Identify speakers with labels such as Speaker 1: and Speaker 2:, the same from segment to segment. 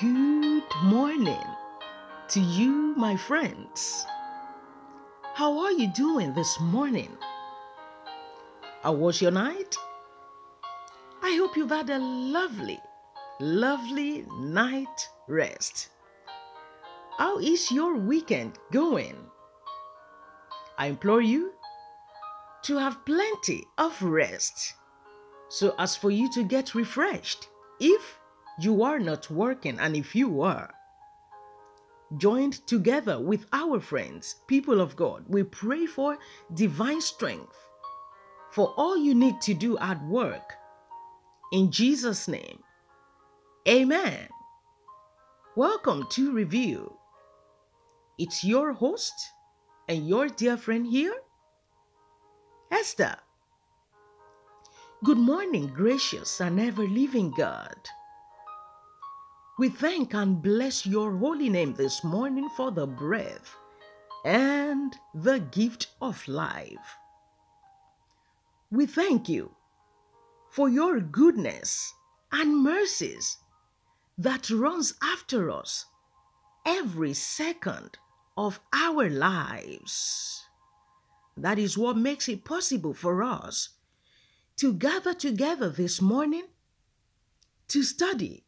Speaker 1: Good morning to you, my friends. How are you doing this morning? How was your night? I hope you've had a lovely, lovely night rest. How is your weekend going? I implore you to have plenty of rest so as for you to get refreshed if you are not working and if you are. Joined together with our friends, people of God, we pray for divine strength for all you need to do at work. In Jesus' name, Amen. Welcome to Review. It's your host and your dear friend here, Esther. Good morning, gracious and ever living God. We thank and bless your holy name this morning for the breath and the gift of life. We thank you for your goodness and mercies that runs after us every second of our lives. That is what makes it possible for us to gather together this morning to study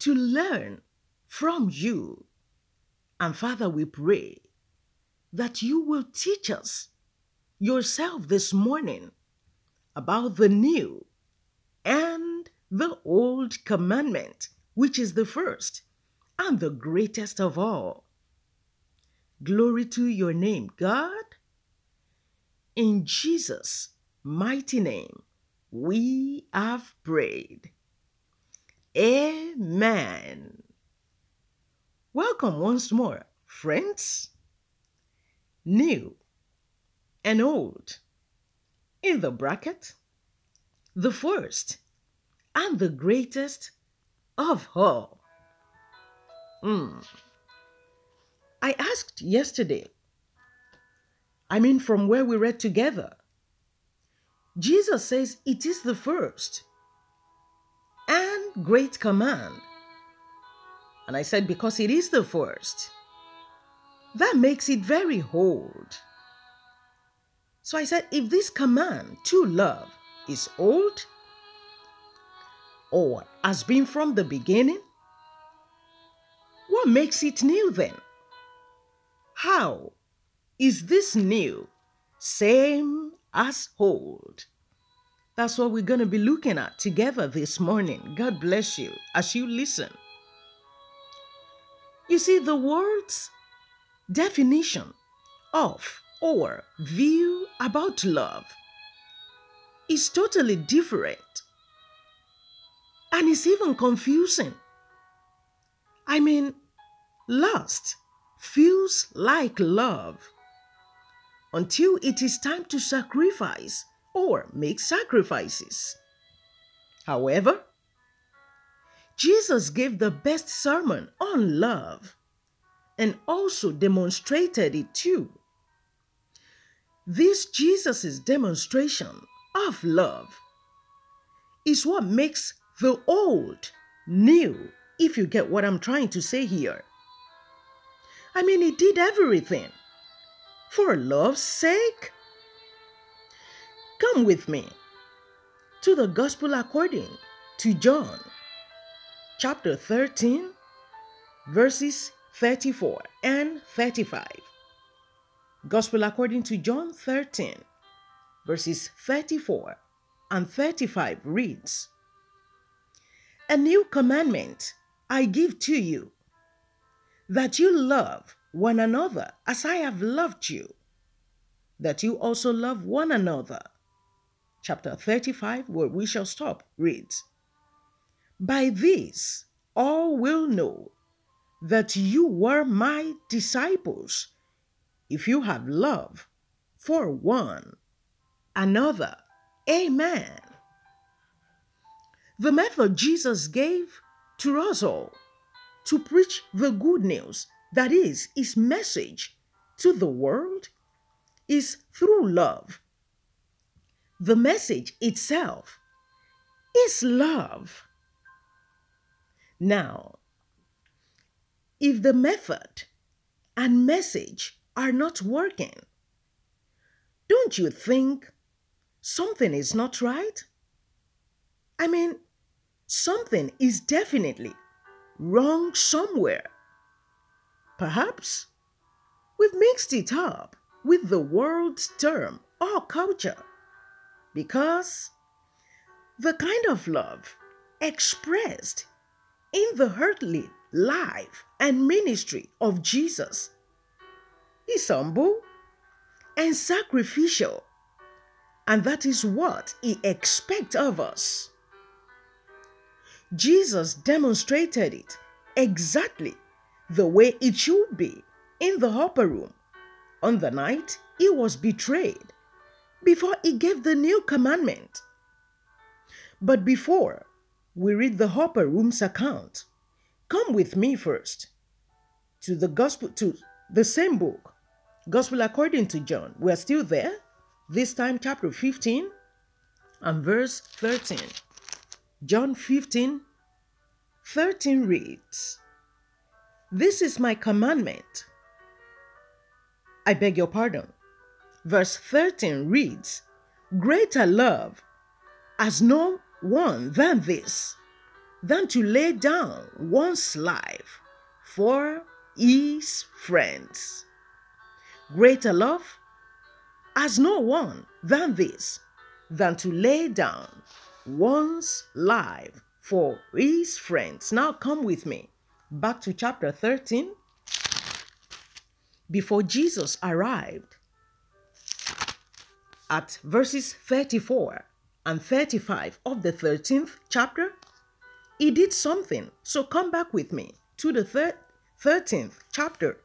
Speaker 1: to learn from you. And Father, we pray that you will teach us yourself this morning about the new and the old commandment, which is the first and the greatest of all. Glory to your name, God. In Jesus' mighty name, we have prayed. Amen. Welcome once more, friends. New and old. In the bracket, the first and the greatest of all. Mm. I asked yesterday, I mean, from where we read together, Jesus says it is the first great command. And I said, because it is the first. That makes it very old. So I said, if this command to love is old or has been from the beginning, what makes it new then? How is this new same as old? That's what we're going to be looking at together this morning. God bless you as you listen. You see, the word's definition of or view about love is totally different and it's even confusing. I mean, lust feels like love until it is time to sacrifice or make sacrifices. However, Jesus gave the best sermon on love and also demonstrated it too. This Jesus' demonstration of love is what makes the old new, if you get what I'm trying to say here. I mean, he did everything for love's sake. Come with me to the Gospel according to John, chapter 13, verses 34 and 35. Gospel according to John 13, verses 34 and 35 reads A new commandment I give to you, that you love one another as I have loved you, that you also love one another chapter 35, where we shall stop, reads By this all will know that you were my disciples if you have love for one another. Amen. The method Jesus gave to us all to preach the good news, that is, his message to the world, is through love the message itself is love. Now, if the method and message are not working, don't you think something is not right? I mean, something is definitely wrong somewhere. Perhaps we've mixed it up with the world's term or culture because the kind of love expressed in the earthly life and ministry of Jesus is humble and sacrificial, and that is what He expects of us. Jesus demonstrated it exactly the way it should be in the upper room on the night he was betrayed before he gave the new commandment. But before we read the upper room's account, come with me first to the gospel to the same book, Gospel according to John. We're still there, this time chapter 15 and verse 13. John 15 13 reads, This is my commandment. I beg your pardon. Verse 13 reads, Greater love has no one than this, than to lay down one's life for his friends. Greater love has no one than this, than to lay down one's life for his friends. Now come with me back to chapter 13. Before Jesus arrived, at verses 34 and 35 of the 13th chapter, he did something. So come back with me to the thir- 13th chapter.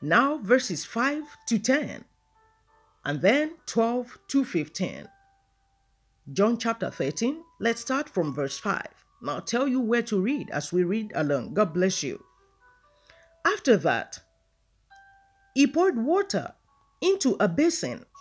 Speaker 1: Now, verses 5 to 10, and then 12 to 15. John chapter 13, let's start from verse 5. Now, I'll tell you where to read as we read along. God bless you. After that, he poured water into a basin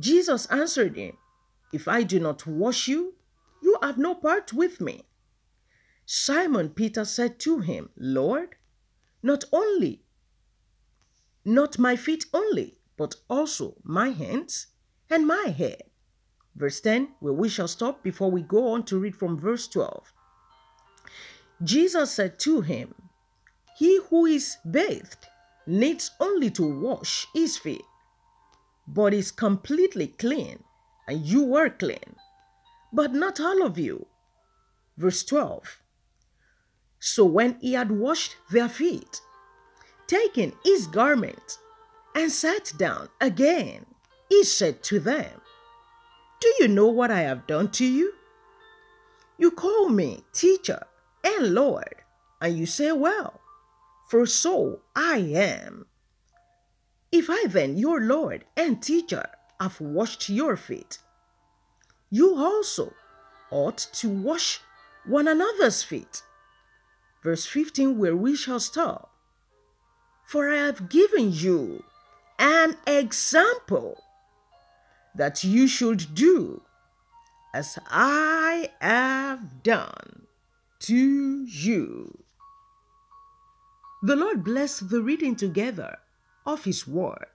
Speaker 1: Jesus answered him, If I do not wash you, you have no part with me. Simon Peter said to him, Lord, not only, not my feet only, but also my hands and my head. Verse 10, where we shall stop before we go on to read from verse 12. Jesus said to him, He who is bathed needs only to wash his feet, but is completely clean, and you were clean, but not all of you. Verse 12. So when he had washed their feet, taking his garment, and sat down again, he said to them, Do you know what I have done to you? You call me teacher and Lord, and you say, Well, for so I am. If I then, your Lord and teacher, have washed your feet, you also ought to wash one another's feet. Verse 15, where we shall stop. For I have given you an example that you should do as I have done to you. The Lord bless the reading together of His Word.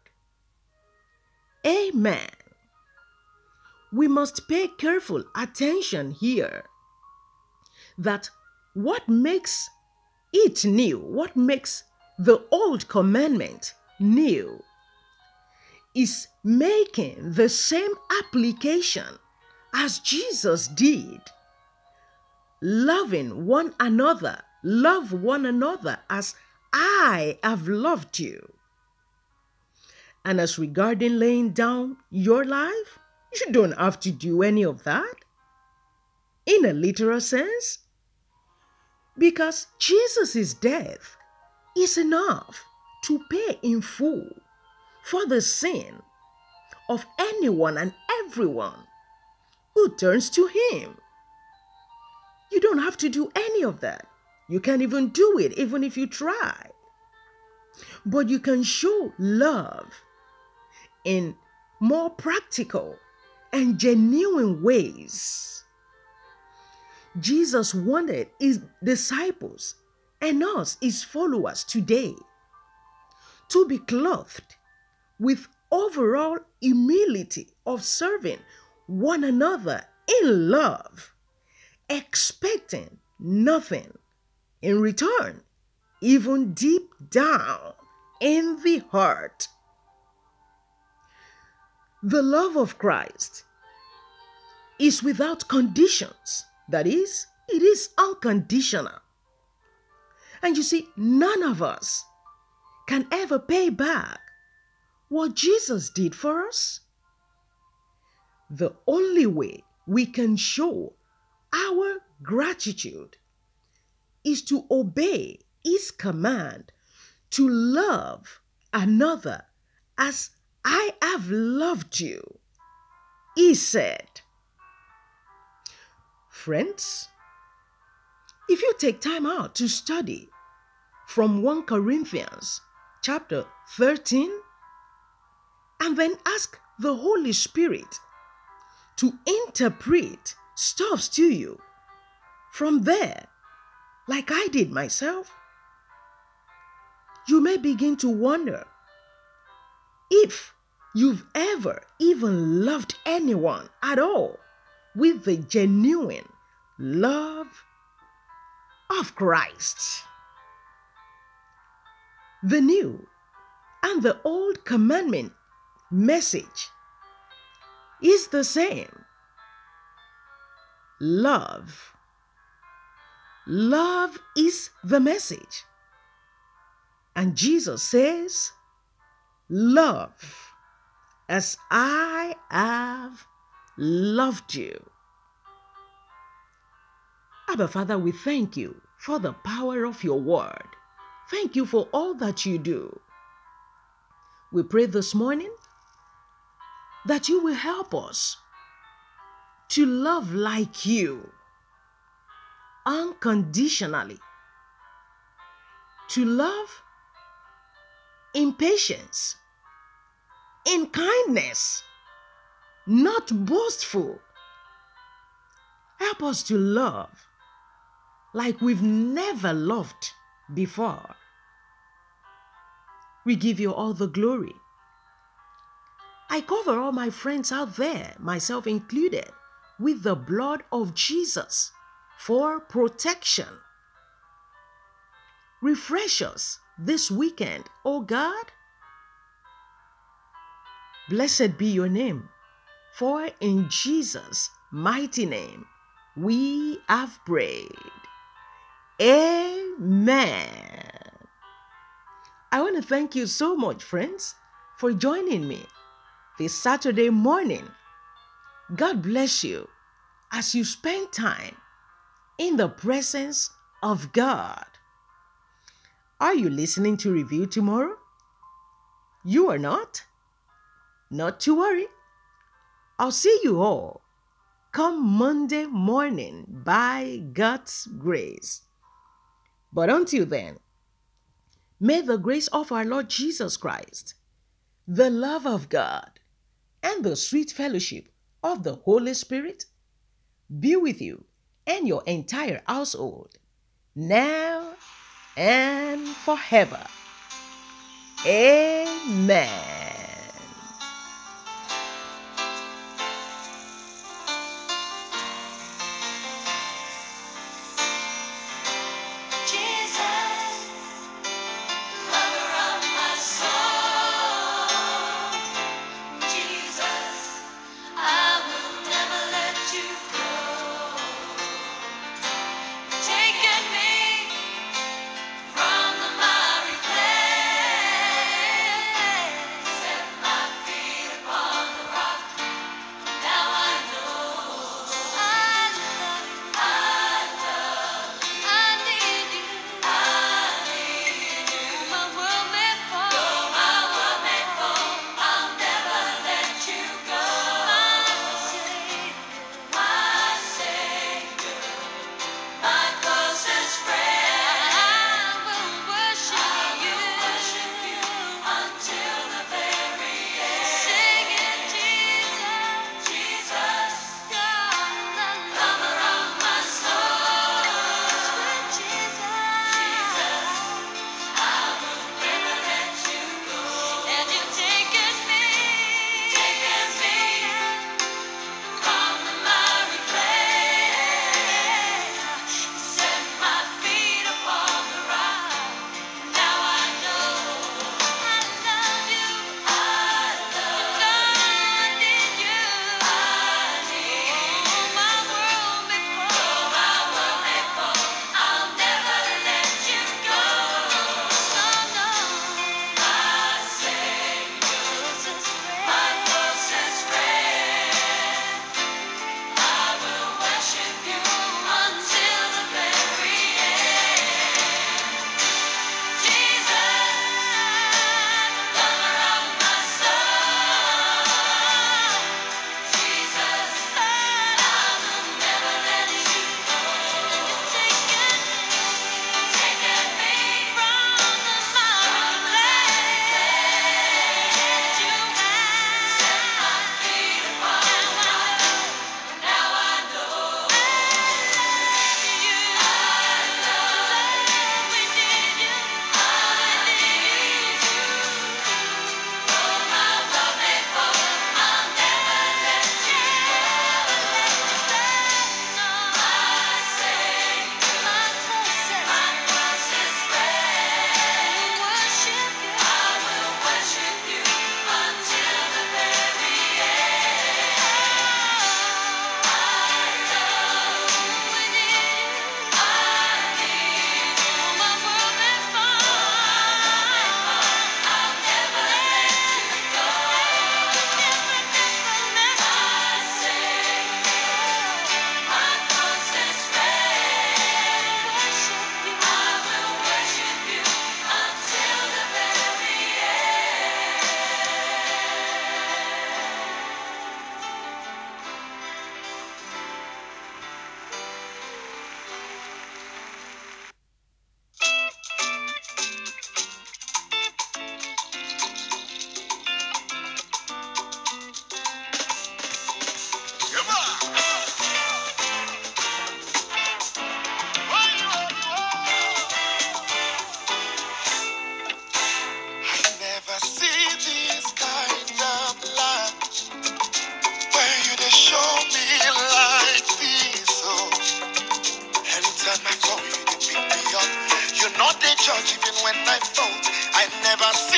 Speaker 1: Amen. We must pay careful attention here that what makes it new, what makes the old commandment new, is making the same application as Jesus did. Loving one another, love one another as I have loved you. And as regarding laying down your life, you don't have to do any of that in a literal sense. Because Jesus' death is enough to pay in full for the sin of anyone and everyone who turns to Him. You don't have to do any of that. You can't even do it, even if you try. But you can show love in more practical and genuine ways. Jesus wanted his disciples and us, his followers today, to be clothed with overall humility of serving one another in love, expecting nothing in return, even deep down in the heart. The love of Christ is without conditions. That is, it is unconditional. And you see, none of us can ever pay back what Jesus did for us? The only way we can show our gratitude is to obey His command to love another as I have loved you. He said, Friends, if you take time out to study from 1 Corinthians chapter 13 and then ask the Holy Spirit to interpret stuffs to you from there, like I did myself. You may begin to wonder if you've ever even loved anyone at all with the genuine love of Christ. The new and the old commandment message is the same love. Love is the message. And Jesus says, Love as I have loved you. Abba Father, we thank you for the power of your word. Thank you for all that you do. We pray this morning that you will help us to love like you unconditionally, to love in patience, in kindness, not boastful. Help us to love like we've never loved before. We give you all the glory. I cover all my friends out there, myself included, with the blood of Jesus for protection. Refresh us this weekend, O oh God. Blessed be your name, for in Jesus' mighty name we have prayed. Amen. I want to thank you so much, friends, for joining me this Saturday morning. God bless you as you spend time in the presence of God. Are you listening to review tomorrow? You are not? Not to worry. I'll see you all come Monday morning by God's grace. But until then, may the grace of our Lord Jesus Christ, the love of God, and the sweet fellowship of the Holy Spirit be with you and your entire household now and forever. Amen.
Speaker 2: even when I vote. I never see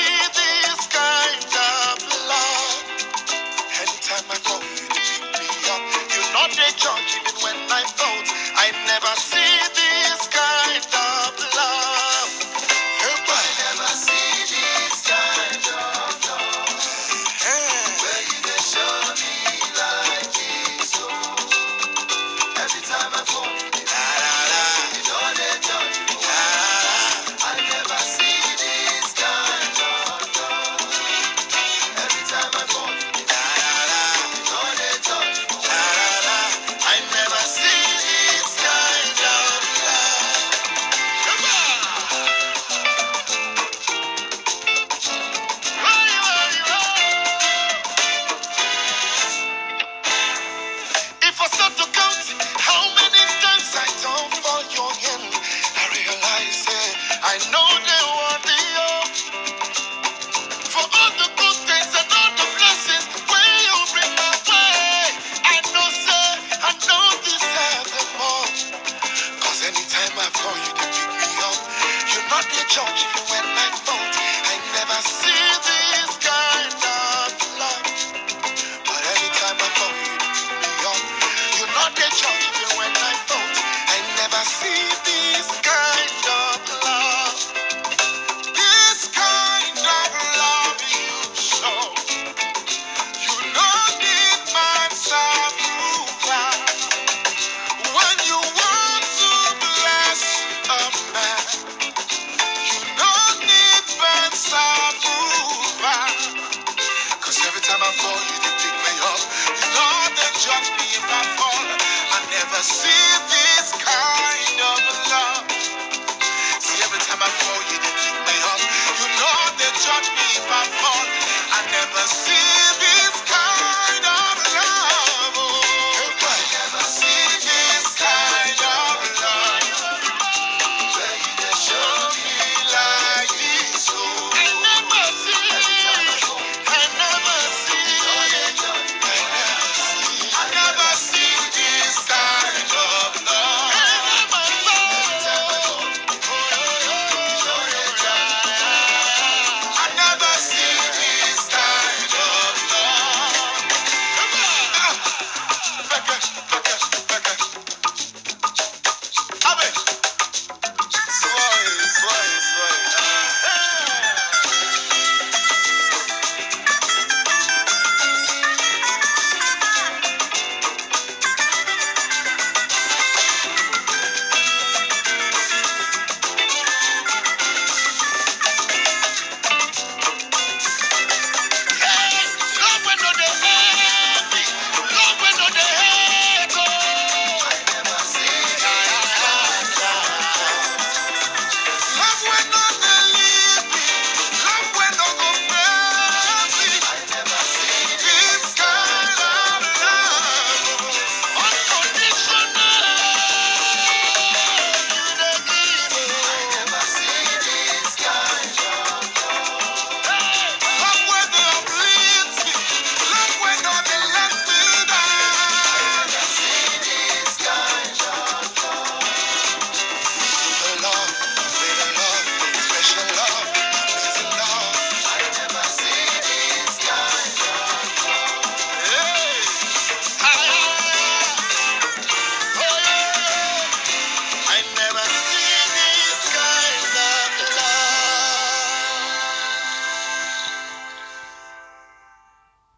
Speaker 2: time I saw you, you may hurt. You know they judge me if I fall. I never see.